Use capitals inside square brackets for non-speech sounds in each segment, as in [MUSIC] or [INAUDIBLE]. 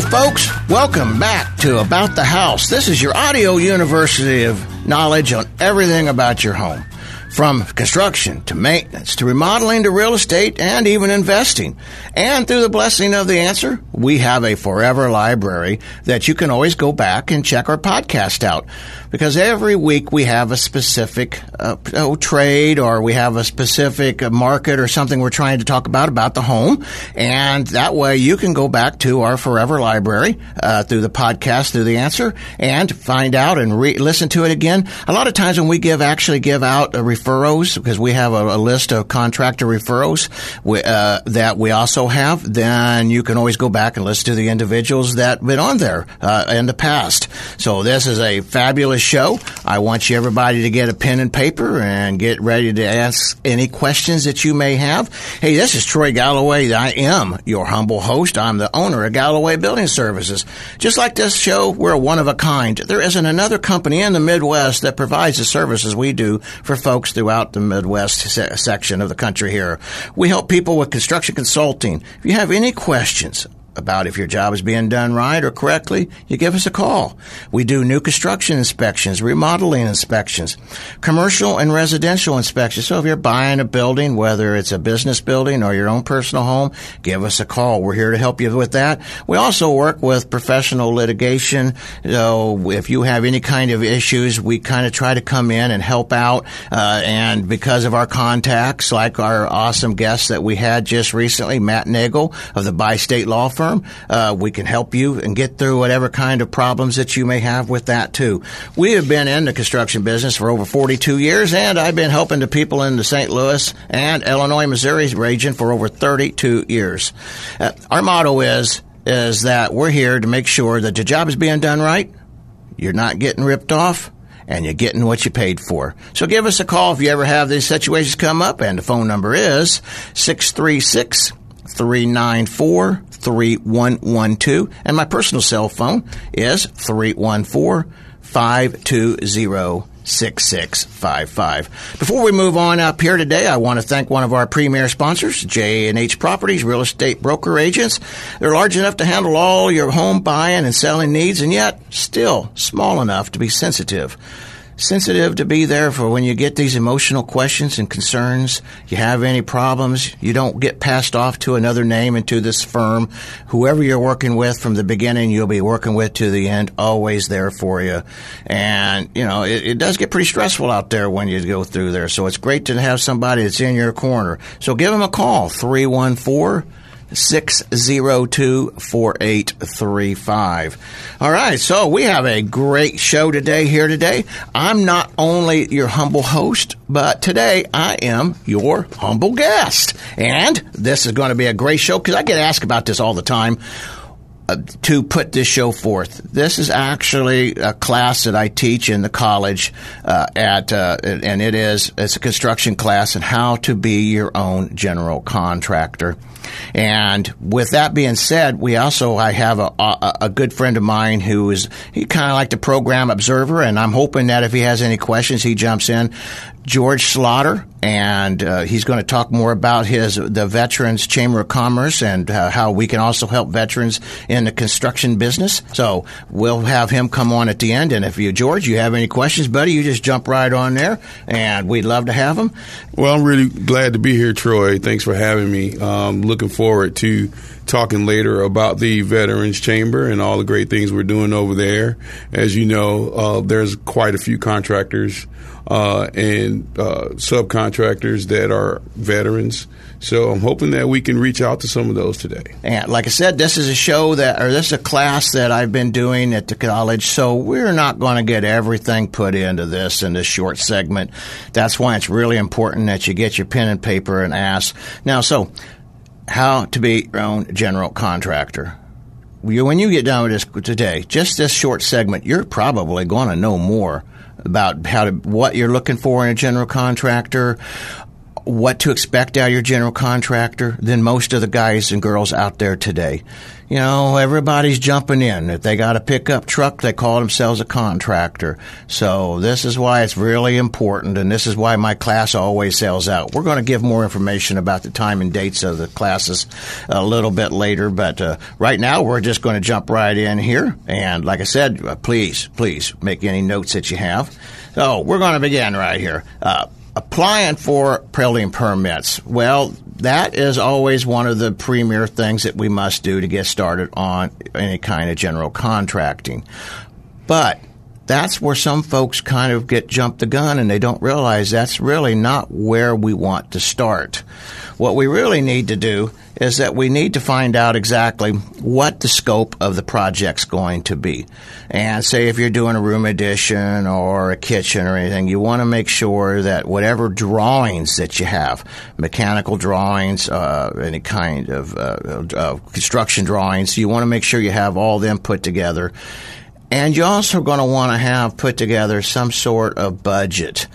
Folks. Welcome back to About the House. This is your audio university of knowledge on everything about your home. From construction to maintenance to remodeling to real estate and even investing. And through the blessing of the answer, we have a forever library that you can always go back and check our podcast out. Because every week we have a specific uh, oh, trade or we have a specific uh, market or something we're trying to talk about about the home. And that way you can go back to our forever library uh, through the podcast, through the answer, and find out and re- listen to it again. A lot of times when we give actually give out a referrals because we have a, a, list of contractor referrals we, uh, that we also have, then you can always go back and listen to the individuals that been on there uh, in the past. So this is a fabulous show. I want you everybody to get a pen and paper and get ready to ask any questions that you may have. Hey, this is Troy Galloway. I am your humble host. I'm the owner of Galloway Building Services. Just like this show, we're a one of a kind. There isn't another company in the Midwest that provides the services we do for folks throughout the Midwest se- section of the country here. We help people with construction consulting. If you have any questions, about if your job is being done right or correctly, you give us a call. We do new construction inspections, remodeling inspections, commercial and residential inspections. So if you're buying a building, whether it's a business building or your own personal home, give us a call. We're here to help you with that. We also work with professional litigation. So if you have any kind of issues, we kind of try to come in and help out. Uh, and because of our contacts, like our awesome guest that we had just recently, Matt Nagel of the Bi State Law Firm, Uh, we can help you and get through whatever kind of problems that you may have with that too. We have been in the construction business for over 42 years, and I've been helping the people in the St. Louis and Illinois, Missouri region for over 32 years. Uh, our motto is is that we're here to make sure that the job is being done right. You're not getting ripped off and you're getting what you paid for. So give us a call if you ever have these situations come up, and the phone number is 636 394 3112. And my personal cell phone is 314 520 6655. Before we move on up here today, I want to thank one of our premier sponsors, J&H Properties, real estate broker agents. They're large enough to handle all your home buying and selling needs and yet still small enough to be sensitive sensitive to be there for when you get these emotional questions and concerns. You have any problems, you don't get passed off to another name and to this firm. Whoever you're working with from the beginning, you'll be working with to the end, always there for you. And, you know, it, it does get pretty stressful out there when you go through there. So it's great to have somebody that's in your corner. So give them a call, 314- 602 4835. All right, so we have a great show today here today. I'm not only your humble host, but today I am your humble guest. And this is going to be a great show because I get asked about this all the time. Uh, to put this show forth. This is actually a class that I teach in the college uh, at, uh, and it is it's a construction class and how to be your own general contractor. And with that being said, we also I have a, a, a good friend of mine who is he kind of like the program observer, and I'm hoping that if he has any questions, he jumps in. George Slaughter, and uh, he's going to talk more about his the Veterans Chamber of Commerce and uh, how we can also help veterans in the construction business. So we'll have him come on at the end. And if you, George, you have any questions, buddy, you just jump right on there, and we'd love to have him. Well, I'm really glad to be here, Troy. Thanks for having me. Um, looking forward to talking later about the Veterans Chamber and all the great things we're doing over there. As you know, uh, there's quite a few contractors uh, and uh, subcontractors that are veterans. So I'm hoping that we can reach out to some of those today. And like I said, this is a show that, or this is a class that I've been doing at the college. So we're not going to get everything put into this in this short segment. That's why it's really important that you get your pen and paper and ask. Now, so how to be your own general contractor when you get done with this today, just this short segment, you're probably going to know more about how to what you're looking for in a general contractor what to expect out of your general contractor than most of the guys and girls out there today. You know, everybody's jumping in. If they got a pickup truck, they call themselves a contractor. So this is why it's really important, and this is why my class always sells out. We're going to give more information about the time and dates of the classes a little bit later, but uh, right now we're just going to jump right in here. And like I said, uh, please, please make any notes that you have. So we're going to begin right here. Uh, applying for building permits. Well, that is always one of the premier things that we must do to get started on any kind of general contracting. But that's where some folks kind of get jumped the gun and they don't realize that's really not where we want to start. What we really need to do is that we need to find out exactly what the scope of the project's going to be. And say if you're doing a room addition or a kitchen or anything, you want to make sure that whatever drawings that you have, mechanical drawings, uh, any kind of uh, uh, construction drawings, you want to make sure you have all them put together and you're also going to want to have put together some sort of budget.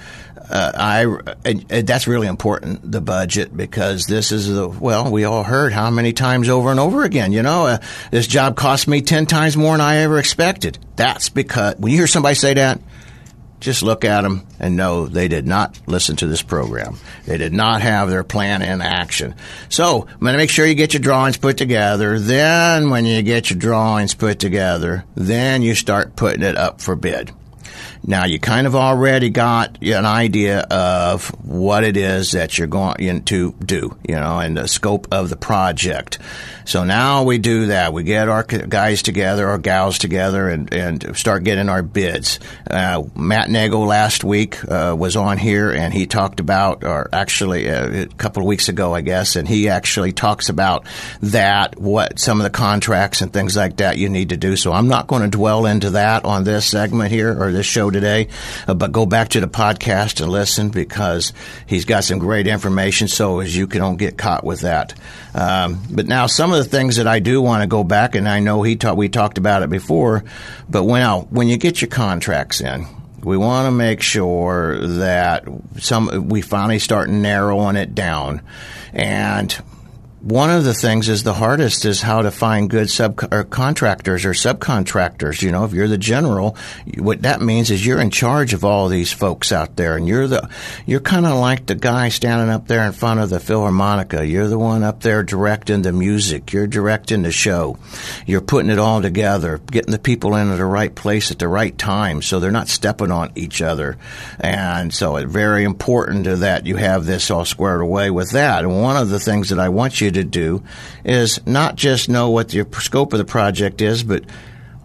Uh, I and, and that's really important the budget because this is the well we all heard how many times over and over again you know uh, this job cost me ten times more than I ever expected. That's because when you hear somebody say that, just look at them and know they did not listen to this program. They did not have their plan in action. So I'm going to make sure you get your drawings put together. Then when you get your drawings put together, then you start putting it up for bid. Now you kind of already got an idea of what it is that you're going to do, you know, and the scope of the project. So now we do that. We get our guys together, our gals together, and, and start getting our bids. Uh, Matt Nagel last week uh, was on here, and he talked about, or actually uh, a couple of weeks ago, I guess, and he actually talks about that, what some of the contracts and things like that you need to do. So I'm not going to dwell into that on this segment here or this show today, uh, but go back to the podcast and listen because he's got some great information. So as you don't get caught with that. Um, but now some of the things that I do want to go back, and I know he talked, we talked about it before, but when, when you get your contracts in, we want to make sure that some we finally start narrowing it down. And one of the things is the hardest is how to find good subcontractors or, or subcontractors. You know, if you're the general, what that means is you're in charge of all these folks out there, and you're the you're kind of like the guy standing up there in front of the Philharmonica. You're the one up there directing the music. You're directing the show. You're putting it all together, getting the people in at the right place at the right time, so they're not stepping on each other. And so it's very important that you have this all squared away with that. And one of the things that I want you to do is not just know what the scope of the project is, but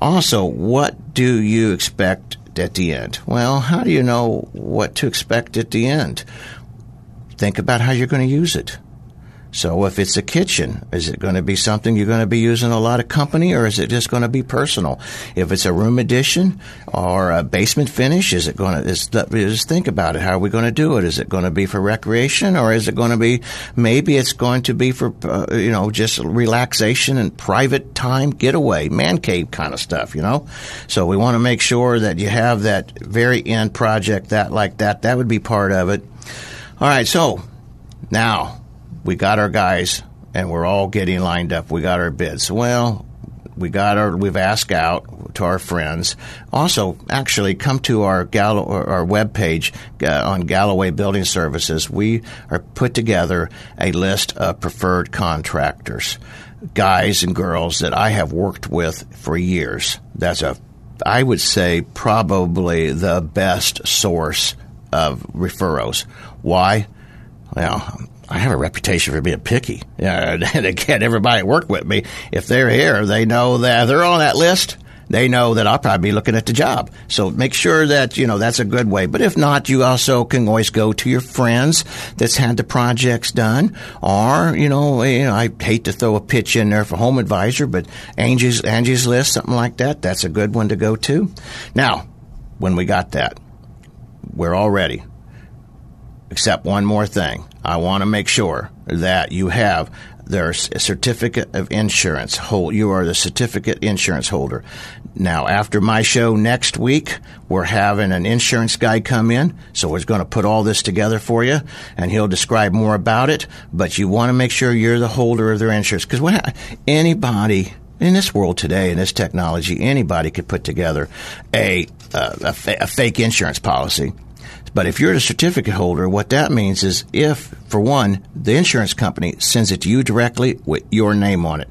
also what do you expect at the end? Well, how do you know what to expect at the end? Think about how you're going to use it. So if it's a kitchen, is it going to be something you're going to be using a lot of company or is it just going to be personal? If it's a room addition or a basement finish, is it going to, is, just think about it. How are we going to do it? Is it going to be for recreation or is it going to be, maybe it's going to be for, uh, you know, just relaxation and private time getaway, man cave kind of stuff, you know? So we want to make sure that you have that very end project that like that. That would be part of it. All right. So now, we got our guys and we're all getting lined up. We got our bids. Well, we got our we've asked out to our friends. Also, actually, come to our Gallo, our web page uh, on Galloway Building Services. We are put together a list of preferred contractors, guys and girls that I have worked with for years. That's a I would say probably the best source of referrals. Why? Well, I have a reputation for being picky. [LAUGHS] and again, everybody work with me, if they're here, they know that they're on that list. They know that I'll probably be looking at the job. So make sure that, you know, that's a good way. But if not, you also can always go to your friends that's had the projects done. Or, you know, you know I hate to throw a pitch in there for home advisor, but Angie's, Angie's List, something like that, that's a good one to go to. Now, when we got that, we're all ready. Except one more thing. I want to make sure that you have They're a certificate of insurance hold. You are the certificate insurance holder. Now, after my show next week, we're having an insurance guy come in, so we're going to put all this together for you, and he'll describe more about it. But you want to make sure you're the holder of their insurance because anybody in this world today, in this technology, anybody could put together a, uh, a, a fake insurance policy. But if you're a certificate holder, what that means is if, for one, the insurance company sends it to you directly with your name on it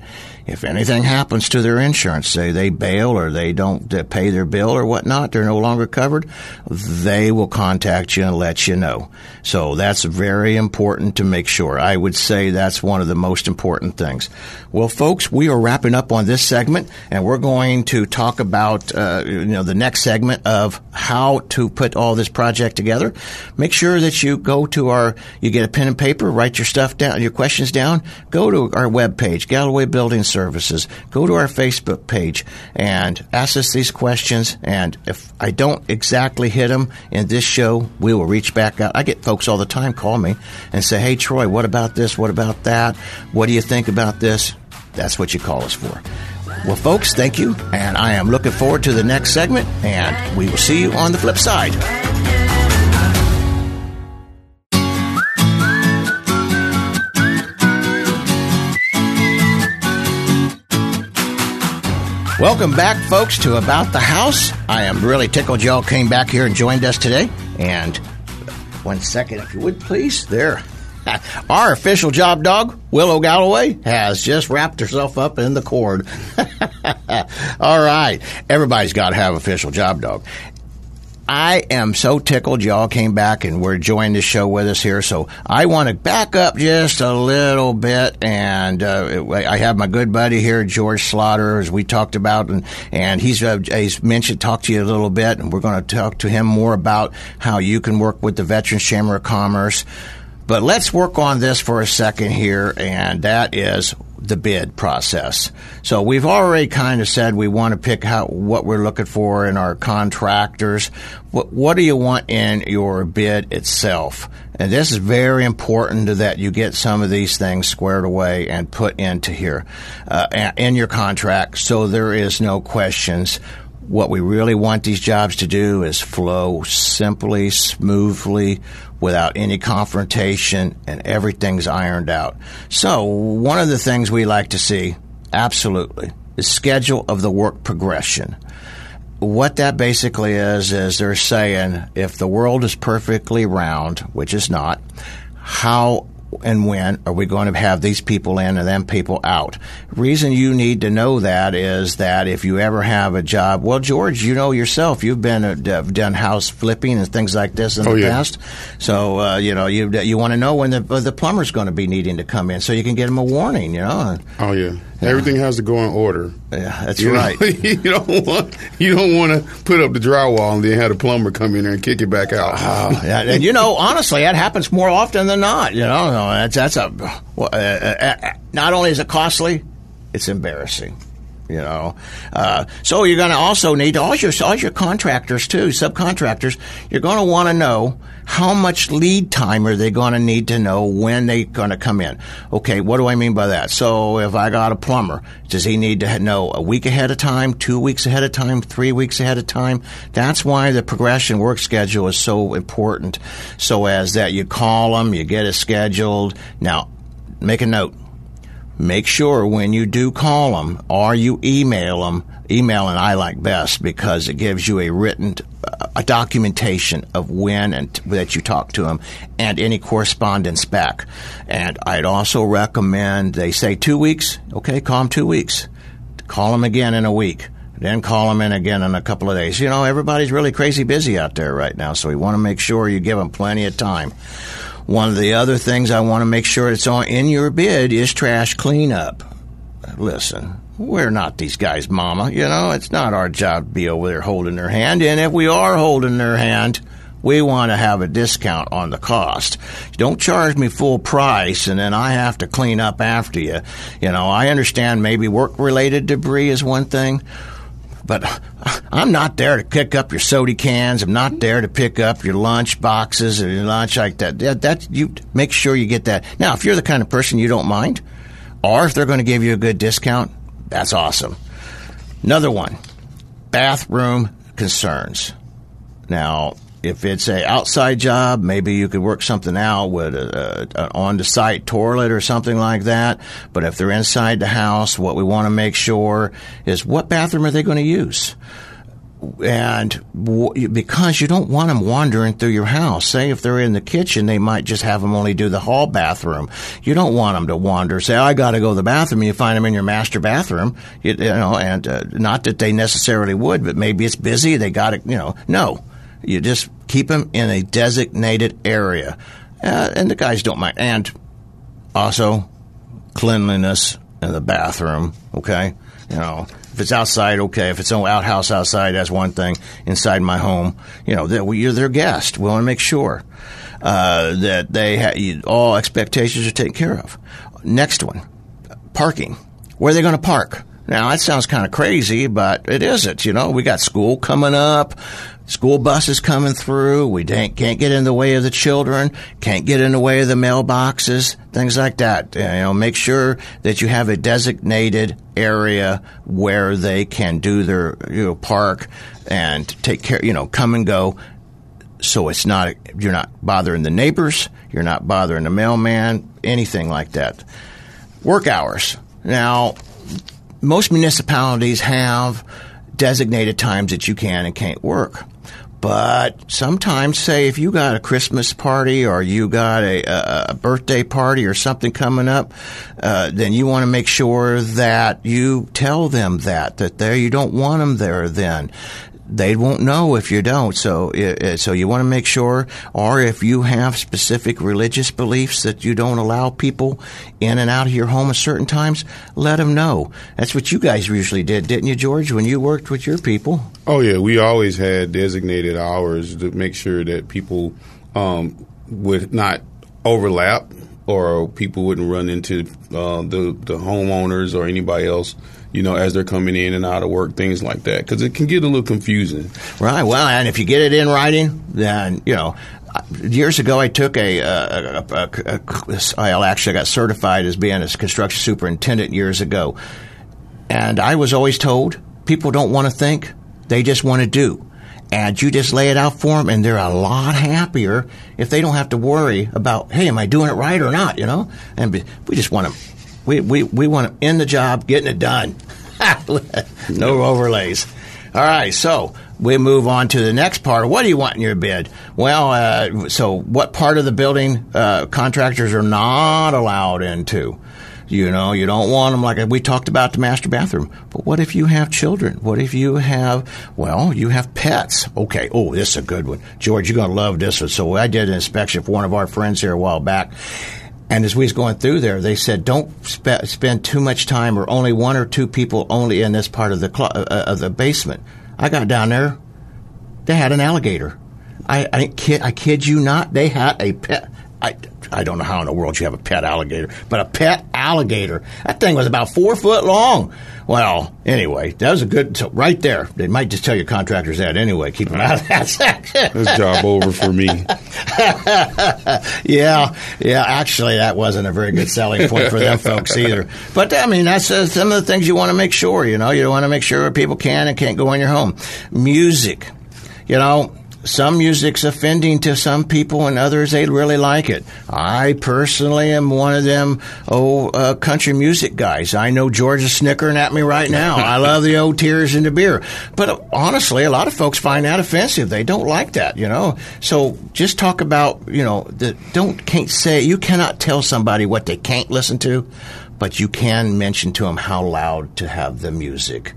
if anything happens to their insurance, say they bail or they don't uh, pay their bill or whatnot, they're no longer covered, they will contact you and let you know. So that's very important to make sure. I would say that's one of the most important things. Well, folks, we are wrapping up on this segment and we're going to talk about, uh, you know, the next segment of how to put all this project together. Make sure that you go to our, you get a pen and paper, write your stuff down, your questions down, go to our webpage, Galloway Building Services. Go to our Facebook page and ask us these questions. And if I don't exactly hit them in this show, we will reach back out. I get folks all the time call me and say, Hey, Troy, what about this? What about that? What do you think about this? That's what you call us for. Well, folks, thank you. And I am looking forward to the next segment. And we will see you on the flip side. Welcome back, folks, to About the House. I am really tickled y'all came back here and joined us today. And one second, if you would, please. There. [LAUGHS] Our official job dog, Willow Galloway, has just wrapped herself up in the cord. [LAUGHS] All right. Everybody's got to have official job dog. I am so tickled y'all came back and were joining the show with us here. So I want to back up just a little bit, and uh, I have my good buddy here, George Slaughter, as we talked about, and and he's uh, he's mentioned talked to you a little bit, and we're going to talk to him more about how you can work with the Veterans Chamber of Commerce. But let's work on this for a second here, and that is the bid process. So we've already kind of said we want to pick out what we're looking for in our contractors. What, what do you want in your bid itself? And this is very important that you get some of these things squared away and put into here uh, in your contract so there is no questions what we really want these jobs to do is flow simply, smoothly, without any confrontation, and everything's ironed out. So, one of the things we like to see, absolutely, is schedule of the work progression. What that basically is, is they're saying if the world is perfectly round, which is not, how and when are we going to have these people in and them people out? Reason you need to know that is that if you ever have a job, well, George, you know yourself, you've been uh, done house flipping and things like this in oh, the yeah. past. So uh, you know you you want to know when the the plumber's going to be needing to come in, so you can get them a warning. You know. Oh yeah. Yeah. Everything has to go in order. Yeah, that's you right. Know, [LAUGHS] you don't want you don't want to put up the drywall and then have a plumber come in there and kick it back out. Oh, yeah, and you know, honestly, that happens more often than not. You know, that's that's a well, uh, uh, uh, not only is it costly, it's embarrassing you know. Uh, so you're going to also need all your all your contractors too, subcontractors. You're going to want to know how much lead time are they going to need to know when they're going to come in. Okay, what do I mean by that? So if I got a plumber, does he need to know a week ahead of time, two weeks ahead of time, three weeks ahead of time? That's why the progression work schedule is so important. So as that you call them, you get it scheduled. Now, make a note make sure when you do call them or you email them, email and I like best because it gives you a written uh, a documentation of when and that you talk to them and any correspondence back. And I'd also recommend they say two weeks. Okay, call them two weeks. Call them again in a week. Then call them in again in a couple of days. You know, everybody's really crazy busy out there right now, so we want to make sure you give them plenty of time. One of the other things I want to make sure it's on in your bid is trash cleanup. Listen, we're not these guys' mama. You know, it's not our job to be over there holding their hand. And if we are holding their hand, we want to have a discount on the cost. Don't charge me full price and then I have to clean up after you. You know, I understand maybe work related debris is one thing, but [LAUGHS] I'm not there to pick up your soda cans. I'm not there to pick up your lunch boxes or your lunch like that. That, that you make sure you get that. Now, if you're the kind of person you don't mind, or if they're going to give you a good discount, that's awesome. Another one, bathroom concerns. Now, if it's a outside job, maybe you could work something out with a, a, an on-the-site toilet or something like that. But if they're inside the house, what we want to make sure is what bathroom are they going to use? And w- because you don't want them wandering through your house. Say if they're in the kitchen, they might just have them only do the hall bathroom. You don't want them to wander. Say, I got to go to the bathroom. You find them in your master bathroom, you, you know, and uh, not that they necessarily would, but maybe it's busy. They got to, you know, no. You just keep them in a designated area, uh, and the guys don't mind. And also, cleanliness in the bathroom. Okay, you know, if it's outside, okay. If it's an outhouse outside, that's one thing. Inside my home, you know, that you're their guest. We want to make sure uh, that they ha- all expectations are taken care of. Next one, parking. Where are they going to park? Now that sounds kind of crazy, but it isn't. You know, we got school coming up school buses coming through. We can't get in the way of the children, can't get in the way of the mailboxes, things like that. You know, make sure that you have a designated area where they can do their, you know, park and take care, you know, come and go. So it's not, you're not bothering the neighbors, you're not bothering the mailman, anything like that. Work hours. Now, most municipalities have designated times that you can and can't work. But sometimes, say, if you got a Christmas party or you got a, a birthday party or something coming up, uh, then you want to make sure that you tell them that that there you don't want them there. Then they won't know if you don't. So, so you want to make sure, or if you have specific religious beliefs that you don't allow people in and out of your home at certain times, let them know. That's what you guys usually did, didn't you, George, when you worked with your people? Oh yeah, we always had designated hours to make sure that people um, would not overlap or people wouldn't run into uh, the the homeowners or anybody else you know, as they're coming in and out of work, things like that, because it can get a little confusing. Right. Well, and if you get it in writing, then you know. Years ago, I took a, uh, a, I actually got certified as being a construction superintendent years ago, and I was always told people don't want to think; they just want to do and you just lay it out for them, and they're a lot happier if they don't have to worry about, hey, am I doing it right or not? You know, and we just want to we, we, we want to end the job, getting it done. No overlays. All right, so we move on to the next part. What do you want in your bid? Well, uh, so what part of the building uh, contractors are not allowed into? You know, you don't want them like we talked about the master bathroom. But what if you have children? What if you have, well, you have pets? Okay. Oh, this is a good one. George, you're going to love this one. So I did an inspection for one of our friends here a while back and as we was going through there, they said, "Don't spe- spend too much time, or only one or two people only in this part of the cl- uh, of the basement." I got down there; they had an alligator. I, I kid, I kid you not. They had a pet. I, I don't know how in the world you have a pet alligator, but a pet alligator. That thing was about four foot long. Well, anyway, that was a good. So right there, they might just tell your contractors that anyway. Keep them out of that section. This job over for me. [LAUGHS] yeah, yeah. Actually, that wasn't a very good selling point for them folks either. But I mean, that's uh, some of the things you want to make sure. You know, you want to make sure people can and can't go in your home. Music, you know some music's offending to some people and others they really like it. I personally am one of them old uh, country music guys. I know George is snickering at me right now. I love the old tears in the beer. But uh, honestly, a lot of folks find that offensive. They don't like that, you know. So just talk about, you know, the, don't can't say you cannot tell somebody what they can't listen to but you can mention to them how loud to have the music.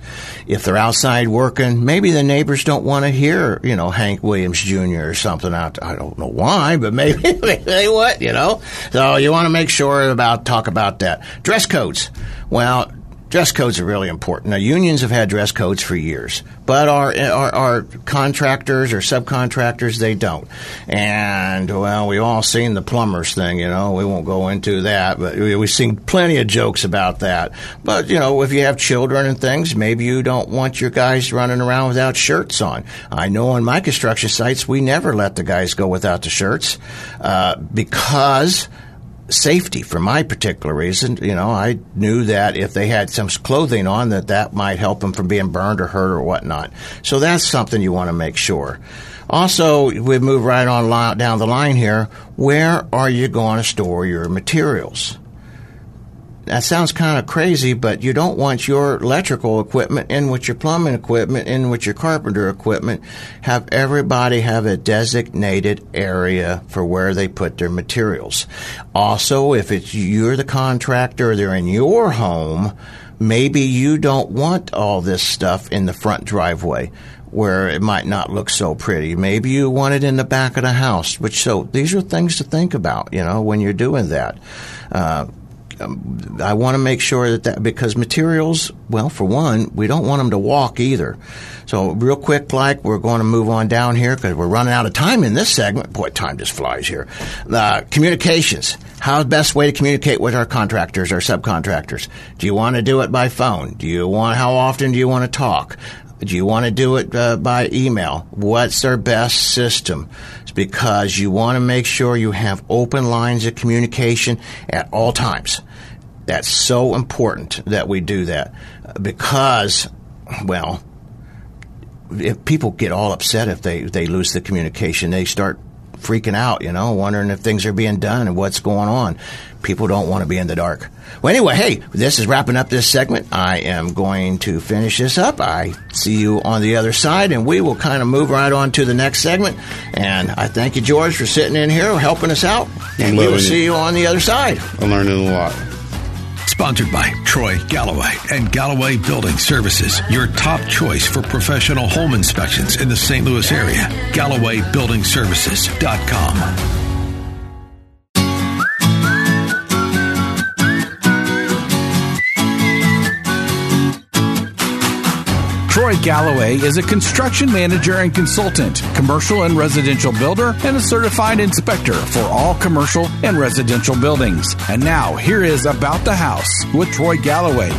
If they're outside working, maybe the neighbors don't want to hear, you know, Hank Williams Jr. or something out. I don't know why, but maybe [LAUGHS] they what, you know. So you want to make sure about talk about that. Dress codes. Well, dress codes are really important. Now, unions have had dress codes for years, but our, our, our contractors or subcontractors, they don't. And, well, we've all seen the plumbers thing, you know, we won't go into that, but we've seen plenty of jokes about that. But, you know, if you have children and things, maybe you don't want your guys running around without shirts on. I know on my construction sites, we never let the guys go without the shirts, uh, because safety for my particular reason. You know, I knew that if they had some clothing on, that that might help them from being burned or hurt or whatnot. So that's something you want to make sure. Also, we move right on down the line here. Where are you going to store your materials? That sounds kind of crazy, but you don't want your electrical equipment in with your plumbing equipment, in with your carpenter equipment. Have everybody have a designated area for where they put their materials. Also, if it's you're the contractor, they're in your home, maybe you don't want all this stuff in the front driveway where it might not look so pretty. Maybe you want it in the back of the house, which so these are things to think about, you know, when you're doing that. Uh, um, I want to make sure that that because materials, well, for one, we don't want them to walk either. So real quick, like we're going to move on down here because we're running out of time in this segment. Boy, time just flies here. Uh, communications. How's best way to communicate with our contractors or subcontractors? Do you want to do it by phone? Do you want? How often do you want to talk? Do you want to do it uh, by email? What's their best system? Because you want to make sure you have open lines of communication at all times. That's so important that we do that because, well, if people get all upset if they, they lose the communication, they start freaking out, you know, wondering if things are being done and what's going on. People don't want to be in the dark. Well, anyway, hey, this is wrapping up this segment. I am going to finish this up. I see you on the other side, and we will kind of move right on to the next segment. And I thank you, George, for sitting in here helping us out. And we will see you on the other side. I'm learning a lot. Sponsored by Troy Galloway and Galloway Building Services, your top choice for professional home inspections in the St. Louis area. GallowayBuildingServices.com. Troy Galloway is a construction manager and consultant, commercial and residential builder, and a certified inspector for all commercial and residential buildings. And now, here is About the House with Troy Galloway.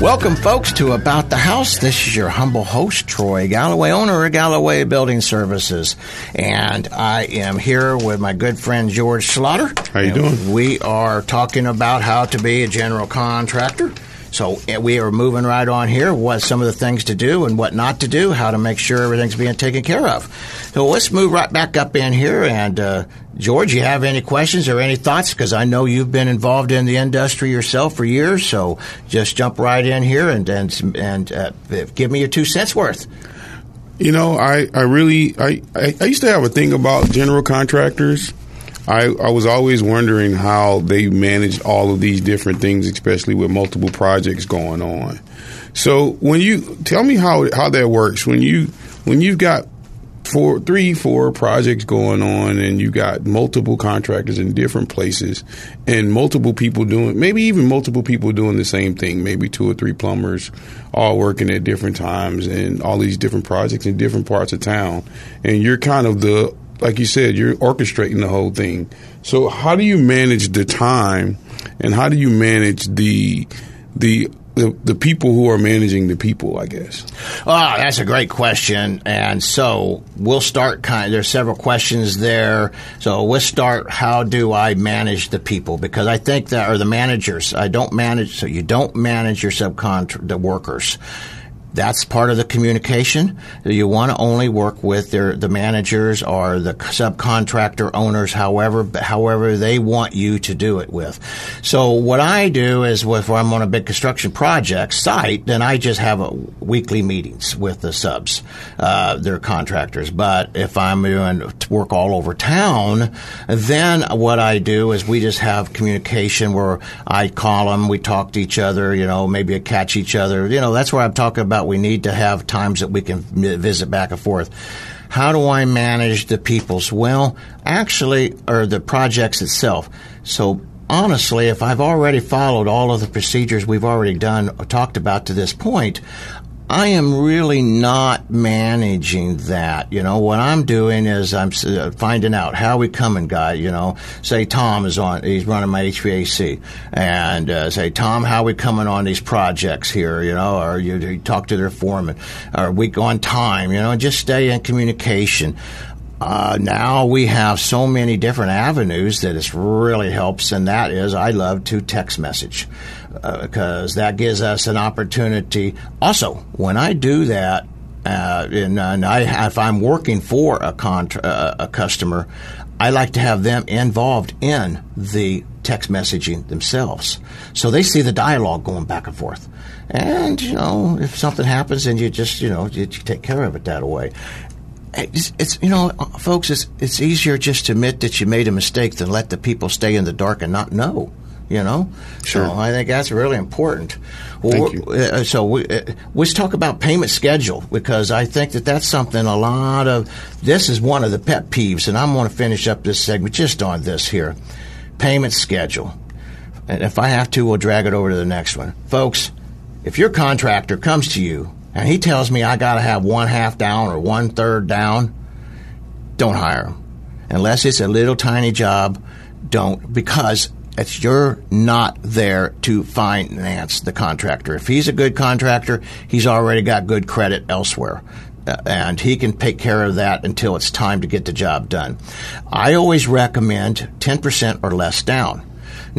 Welcome, folks, to About the House. This is your humble host, Troy Galloway, owner of Galloway Building Services. And I am here with my good friend George Slaughter. How are you doing? We are talking about how to be a general contractor. So eh, we are moving right on here. What some of the things to do and what not to do, how to make sure everything's being taken care of. So let's move right back up in here. And uh, George, you have any questions or any thoughts? Because I know you've been involved in the industry yourself for years. So just jump right in here and and and uh, give me your two cents worth. You know, I I really I I used to have a thing about general contractors I, I was always wondering how they managed all of these different things, especially with multiple projects going on. So when you tell me how how that works, when you when you've got four, three, four projects going on, and you've got multiple contractors in different places, and multiple people doing, maybe even multiple people doing the same thing, maybe two or three plumbers all working at different times, and all these different projects in different parts of town, and you're kind of the like you said, you're orchestrating the whole thing. So how do you manage the time, and how do you manage the the the, the people who are managing the people, I guess? Oh, that's a great question. And so we'll start kind of, there's several questions there. So we'll start, how do I manage the people? Because I think that, are the managers, I don't manage, so you don't manage your subcontract, the workers. That's part of the communication. You want to only work with their, the managers or the subcontractor owners, however, however they want you to do it with. So what I do is if I'm on a big construction project site, then I just have a, weekly meetings with the subs, uh, their contractors. But if I'm doing work all over town, then what I do is we just have communication where I call them, we talk to each other, you know, maybe catch each other. You know, that's where I'm talking about we need to have times that we can visit back and forth. How do I manage the people's? Well, actually, or the projects itself. So honestly, if I've already followed all of the procedures we've already done, talked about to this point, I am really not managing that. You know, what I'm doing is I'm uh, finding out how we coming, guy. You know, say Tom is on, he's running my HVAC, and uh, say Tom, how we coming on these projects here? You know, or you, you talk to their foreman, or we on time. You know, just stay in communication uh, now we have so many different avenues that it really helps, and that is I love to text message because uh, that gives us an opportunity. Also, when I do that, uh, and, and I, if I'm working for a, contra- uh, a customer, I like to have them involved in the text messaging themselves. So they see the dialogue going back and forth. And, you know, if something happens and you just, you know, you, take care of it that way. It's, it's, you know, folks, it's, it's easier just to admit that you made a mistake than let the people stay in the dark and not know you know. Sure. So I think that's really important. Thank you. Uh, so we, uh, let's talk about payment schedule because I think that that's something a lot of. This is one of the pet peeves, and I'm going to finish up this segment just on this here, payment schedule. And if I have to, we'll drag it over to the next one, folks. If your contractor comes to you and he tells me I got to have one half down or one third down, don't hire him unless it's a little tiny job. Don't because it's you're not there to finance the contractor. If he's a good contractor, he's already got good credit elsewhere. Uh, and he can take care of that until it's time to get the job done. I always recommend 10% or less down.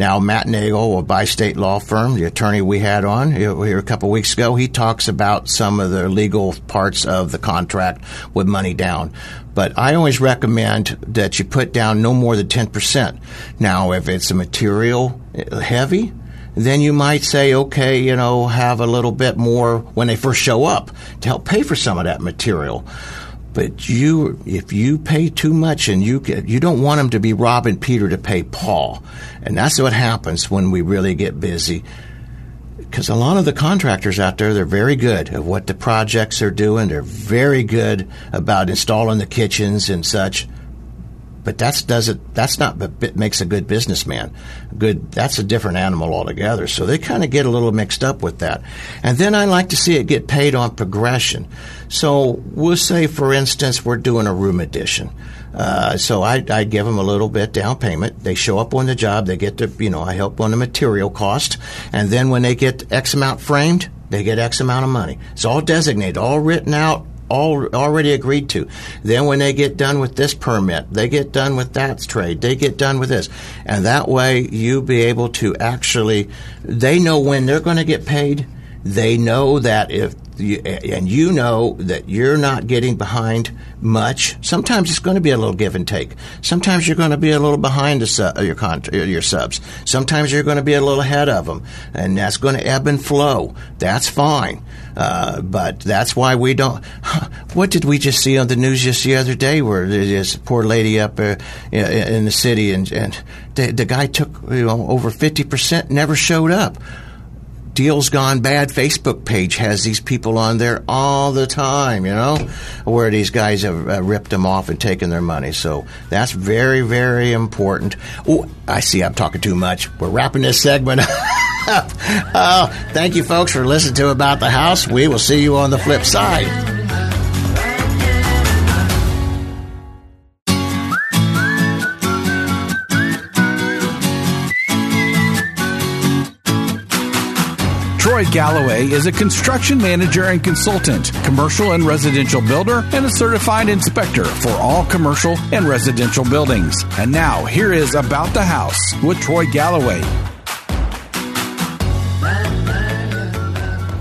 Now, Matt Nagel of Bi State Law Firm, the attorney we had on here a couple weeks ago, he talks about some of the legal parts of the contract with money down. But I always recommend that you put down no more than 10%. Now, if it's a material uh, heavy, then you might say, okay, you know, have a little bit more when they first show up to help pay for some of that material. But you, if you pay too much and you get, you don't want them to be robbing Peter to pay Paul. And that's what happens when we really get busy. Because a lot of the contractors out there, they're very good at what the projects are doing. They're very good about installing the kitchens and such but that's doesn't that's not what makes a good businessman. Good that's a different animal altogether. So they kind of get a little mixed up with that. And then I like to see it get paid on progression. So we'll say, for instance, we're doing a room addition. Uh, so I, I give them a little bit down payment. They show up on the job. They get the, you know, I help on the material cost. And then when they get X amount framed, they get X amount of money. It's all designated, all written out, all already agreed to. Then when they get done with this permit, they get done with that trade, they get done with this. And that way you be able to actually, they know when they're going to get paid. They know that if you, and you know that you're not getting behind much. Sometimes it's going to be a little give and take. Sometimes you're going to be a little behind su- your con- your subs. Sometimes you're going to be a little ahead of them, and that's going to ebb and flow. That's fine. Uh, but that's why we don't. [LAUGHS] What did we just see on the news just the other day, where this poor lady up uh, in the city, and, and the, the guy took you know over fifty percent, never showed up. Deals Gone Bad Facebook page has these people on there all the time, you know, where these guys have uh, ripped them off and taken their money. So that's very, very important. Oh, I see I'm talking too much. We're wrapping this segment [LAUGHS] up. Uh, [LAUGHS] thank you, folks, for listening to About the House. We will see you on the flip side. Troy Galloway is a construction manager and consultant, commercial and residential builder, and a certified inspector for all commercial and residential buildings. And now, here is About the House with Troy Galloway.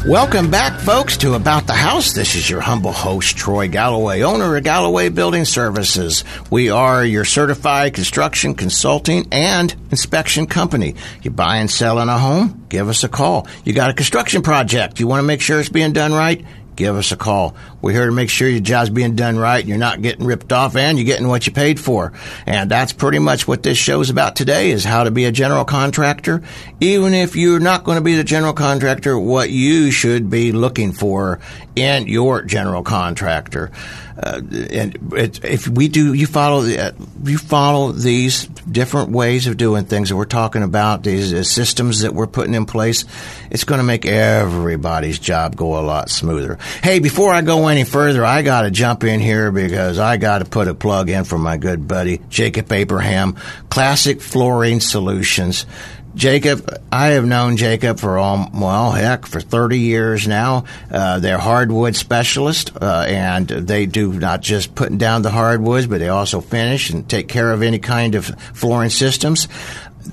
Welcome back, folks, to About the House. This is your humble host, Troy Galloway, owner of Galloway Building Services. We are your certified construction, consulting, and inspection company. You buy and sell in a home? Give us a call. You got a construction project? You want to make sure it's being done right? Give us a call. We're here to make sure your job's being done right and you're not getting ripped off and you're getting what you paid for. And that's pretty much what this show's about today is how to be a general contractor. Even if you're not going to be the general contractor, what you should be looking for in your general contractor. Uh, and it, if we do, you follow uh, you follow these different ways of doing things that we're talking about, these uh, systems that we're putting in place. It's going to make everybody's job go a lot smoother. Hey, before I go any further, I got to jump in here because I got to put a plug in for my good buddy Jacob Abraham, Classic Flooring Solutions. Jacob, I have known Jacob for all, well, heck, for 30 years now. Uh, they're hardwood specialists, uh, and they do not just putting down the hardwoods, but they also finish and take care of any kind of flooring systems.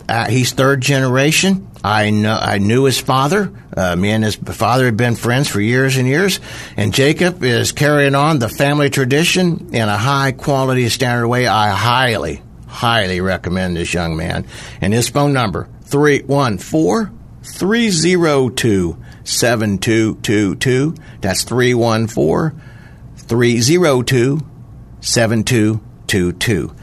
Uh, he's third generation. I know, I knew his father. Uh, me and his father had been friends for years and years. And Jacob is carrying on the family tradition in a high quality standard way. I highly, highly recommend this young man. And his phone number, 314 302 7222. That's 314 302 7222.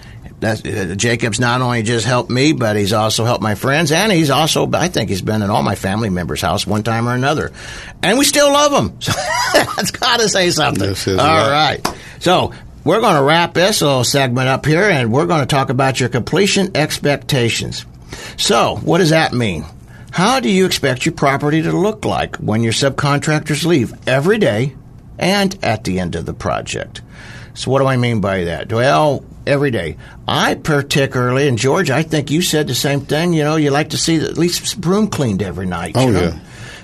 Uh, Jacob's not only just helped me, but he's also helped my friends, and he's also, I think he's been in all my family members' house one time or another. And we still love him. [LAUGHS] So that's got to say something. All right. So we're going to wrap this little segment up here, and we're going to talk about your completion expectations. So, what does that mean? How do you expect your property to look like when your subcontractors leave every day and at the end of the project? So, what do I mean by that? Well, every day. I particularly, and George, I think you said the same thing. You know, you like to see at least broom cleaned every night. Oh, you know? yeah.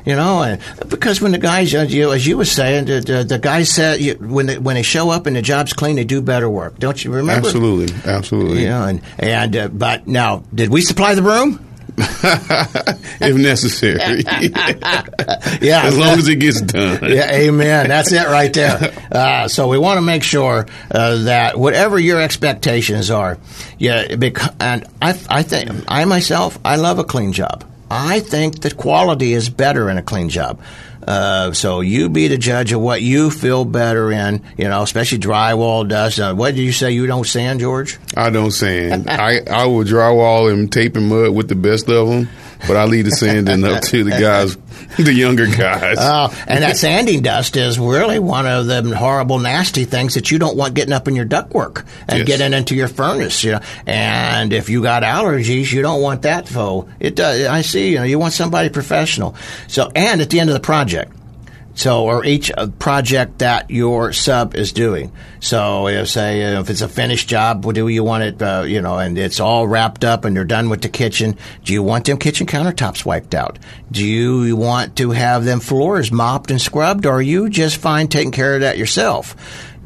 You know, and because when the guys, as you, as you were saying, the, the, the guys said you, when they, when they show up and the job's clean, they do better work. Don't you remember? Absolutely, absolutely. You know, and and uh, but now, did we supply the broom? [LAUGHS] if necessary. [LAUGHS] yeah, as long as it gets done. [LAUGHS] Yeah, amen. That's it right there. Uh, so we want to make sure uh, that whatever your expectations are, yeah. Because, and I, I think I myself, I love a clean job. I think that quality is better in a clean job. Uh, so you be the judge of what you feel better in, you know, especially drywall dust. Uh, what did you say you don't sand, George? I don't sand. I, I will drywall and tape and mud with the best of them, but I leave the sanding up to the guys, [LAUGHS] the younger guys. Oh, and that sanding dust is really one of the horrible, nasty things that you don't want getting up in your ductwork and Yes. getting into your furnace. You know, and if you got allergies, you don't want that. So it does. I see. You know, you want somebody professional. So, and at the end of the project. So, or each uh, project that your sub is doing. So, if say if it's a finished job, what do you want it? Uh, you know, and it's all wrapped up, and they're done with the kitchen. Do you want them kitchen countertops wiped out? Do you want to have them floors mopped and scrubbed, or are you just fine taking care of that yourself?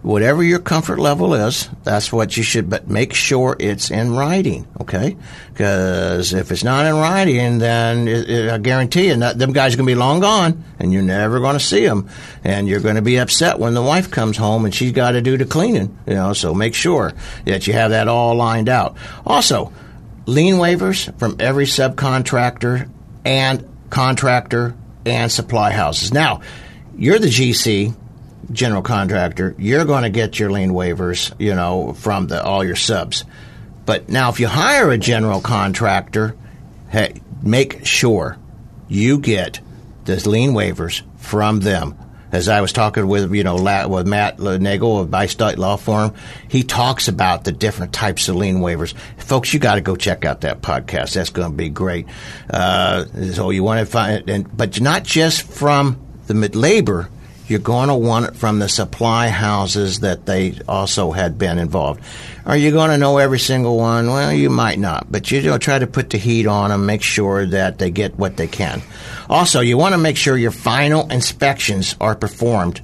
Whatever your comfort level is, that's what you should. But make sure it's in writing, okay? Because if it's not in writing, then it, it, I guarantee you, not, them guys are going to be long gone, and you're never going to see them, and you're going to be upset when the wife comes home and she's got to do the cleaning. You know, so make sure that you have that all lined out. Also, lien waivers from every subcontractor and contractor and supply houses. Now, you're the GC, general contractor. You're going to get your lien waivers, you know, from the, all your subs. But now, if you hire a general contractor, hey, make sure you get the lien waivers from them. As I was talking with you know with Matt Nagel of Bi-State Law Firm, he talks about the different types of lien waivers. Folks, you got to go check out that podcast. That's going to be great. Uh, so you want to find, and but not just from the labor. You're going to want it from the supply houses that they also had been involved. Are you going to know every single one? Well, you might not, but you know, try to put the heat on them, make sure that they get what they can. Also, you want to make sure your final inspections are performed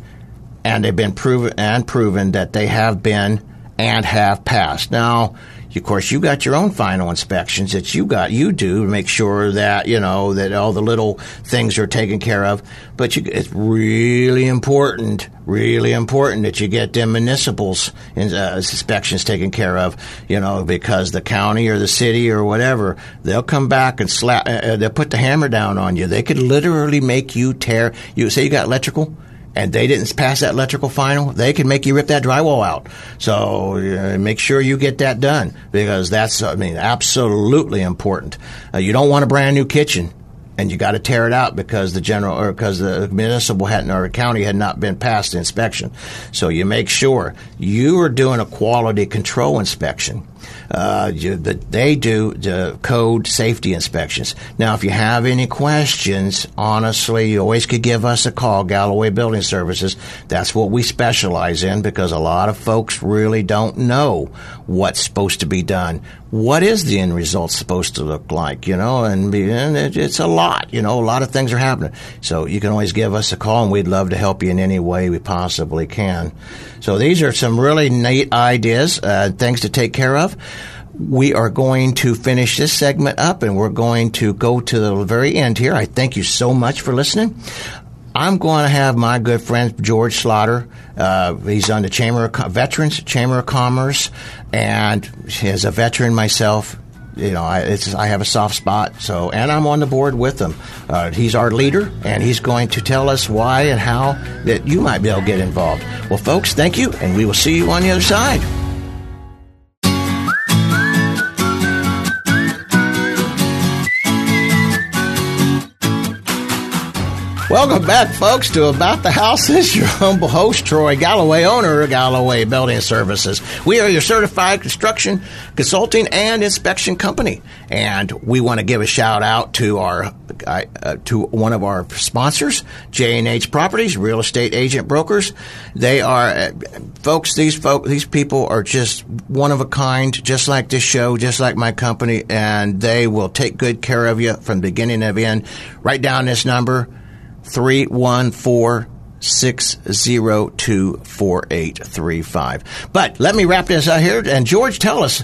and they've been proven and proven that they have been and have passed. Now, of course, you got your own final inspections that you got you do to make sure that you know that all the little things are taken care of. But you, it's really important, really important that you get them municipals uh, inspections taken care of. You know, because the county or the city or whatever, they'll come back and slap. Uh, uh, they'll put the hammer down on you. They could literally make you tear. You say you got electrical and they didn't pass that electrical final, they can make you rip that drywall out. So uh, make sure you get that done because that's, I mean, absolutely important. Uh, you don't want a brand new kitchen. And you got to tear it out because the general or because the municipal hadn't or county had not been passed inspection. So you make sure you are doing a quality control inspection Uh, they do the code safety inspections. Now, if you have any questions, honestly, you always could give us a call, Galloway Building Services. That's what we specialize in because a lot of folks really don't know what's supposed to be done. What is the end result supposed to look like? You know, and, and it, it's a lot. You know, a lot of things are happening. So you can always give us a call, and we'd love to help you in any way we possibly can. So these are some really neat ideas, uh, things to take care of we are going to finish this segment up and we're going to go to the very end here. I thank you so much for listening. I'm going to have my good friend George Slaughter. Uh, he's on the Chamber of Co- Veterans Chamber of Commerce, and as a veteran myself, you know, I, I, have a soft spot. So, and I'm on the board with him. Uh, he's our leader, and he's going to tell us why and how that you might be able to get involved. Well, folks, thank you, and we will see you on the other side. Welcome back, folks, to About the House. [LAUGHS] This is your humble host, Troy Galloway, owner of Galloway Building Services. We are your certified construction, consulting, and inspection company. And we want to give a shout out to our uh, to one of our sponsors, J&H Properties, real estate agent brokers. They are, uh, folks, these folk, these people are just one of a kind, just like this show, just like my company, and they will take good care of you from beginning to end. Write down this number, 314 602 4835. But let me wrap this up here. And George, tell us.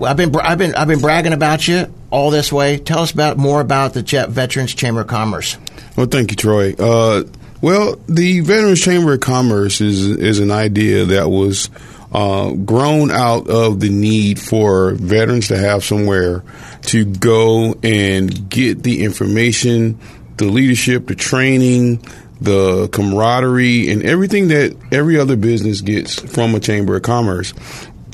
I've been I've been I've been bragging about you all this way. Tell us about more about the Veterans Chamber of Commerce. Well, thank you, Troy. Uh, well, the Veterans Chamber of Commerce is is an idea that was uh, grown out of the need for veterans to have somewhere to go and get the information the leadership, the training, the camaraderie, and everything that every other business gets from a chamber of commerce.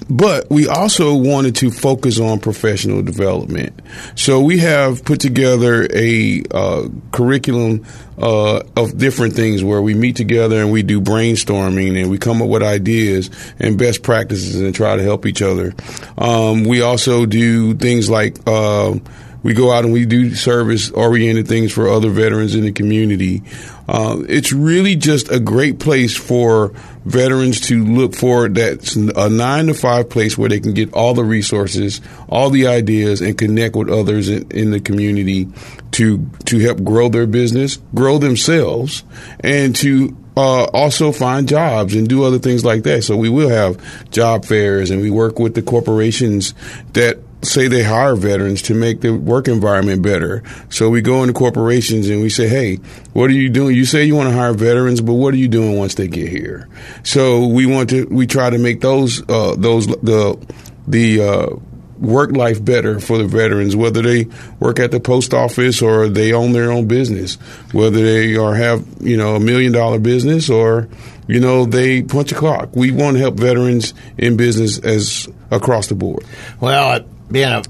But we also wanted to focus on professional development. So we have put together a uh, curriculum uh, of different things where we meet together and we do brainstorming and we come up with ideas and best practices and try to help each other. Um, we also do things like uh, we go out and we do service oriented things for other veterans in the community. Uh, it's really just a great place for veterans to look for that's a nine to five place where they can get all the resources, all the ideas, and connect with others in, in the community to to help grow their business, grow themselves, and to uh, also find jobs and do other things like that. So we will have job fairs and we work with the corporations that say they hire veterans to make the work environment better. So we go into corporations and we say, hey, what are you doing? You say you want to hire veterans, but what are you doing once they get here? So we want to, we try to make those, uh, those, the, the, uh, work life better for the veterans, whether they work at the post office or they own their own business, whether they are have, you know, a million dollar business or, you know, they punch a clock. We want to help veterans in business as across the board. Well, being a,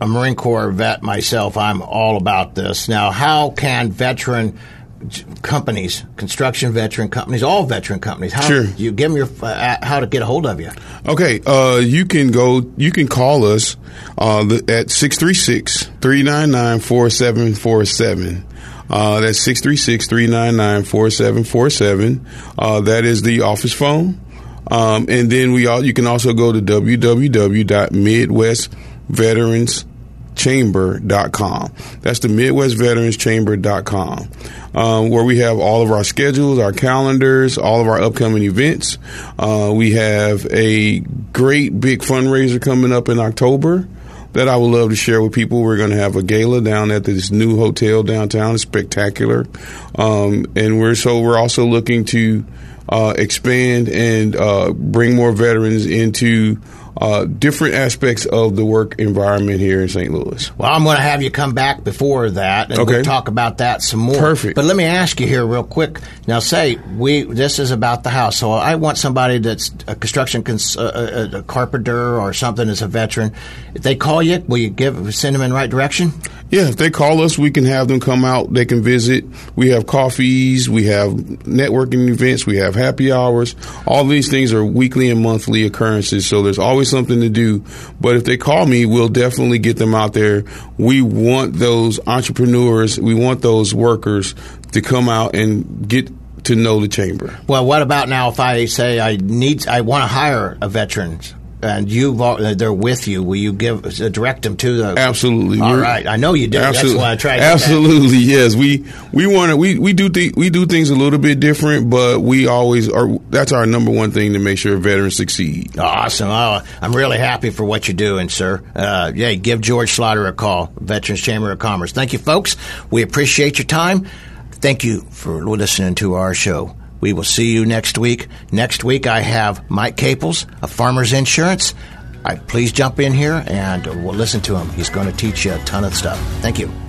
a Marine Corps vet myself, I'm all about this. Now, how can veteran companies, construction veteran companies, all veteran companies. How sure. you give them your uh, how to get a hold of you? Okay, uh, you can go. You can call us uh, at 636-399-4747. Uh, that's 636-399-4747. Uh, that is the office phone. Um, and then we all, you can also go to www.midwest midwestveteranschamber.com. That's the midwestveteranschamber.com, um, where we have all of our schedules, our calendars, all of our upcoming events. Uh, we have a great big fundraiser coming up in October that I would love to share with people. We're going to have a gala down at this new hotel downtown. It's spectacular, um, and we're so we're also looking to uh, expand and uh, bring more veterans into uh, different aspects of the work environment here in St. Louis. Well, I'm going to have you come back before that, and okay. we'll talk about that some more. Perfect. But let me ask you here real quick. Now, say we this is about the house, so I want somebody that's a construction cons- uh, a, a carpenter or something as a veteran. If they call you, will you give send them in the right direction? Yeah, if they call us, we can have them come out. They can visit. We have coffees, we have networking events, we have happy hours. All these things are weekly and monthly occurrences, so there's always something to do. But if they call me, we'll definitely get them out there. We want those entrepreneurs, we want those workers to come out and get to know the chamber. Well, what about now if I say I need, I want to hire a veteran? And you, they're with you. Will you give uh, direct them to the? Absolutely. All right. I know you do. Absolutely. That's why I tried. Absolutely. Yes. We we want to. We we do th- we do things a little bit different, but we always are. That's our number one thing to make sure veterans succeed. Awesome. Oh, I'm really happy for what you're doing, sir. Uh, yeah. Give George Slaughter a call. Veterans Chamber of Commerce. Thank you, folks. We appreciate your time. Thank you for listening to our show. We will see you next week. Next week, I have Mike Caples of Farmers Insurance. Right, please jump in here and we'll listen to him. He's going to teach you a ton of stuff. Thank you.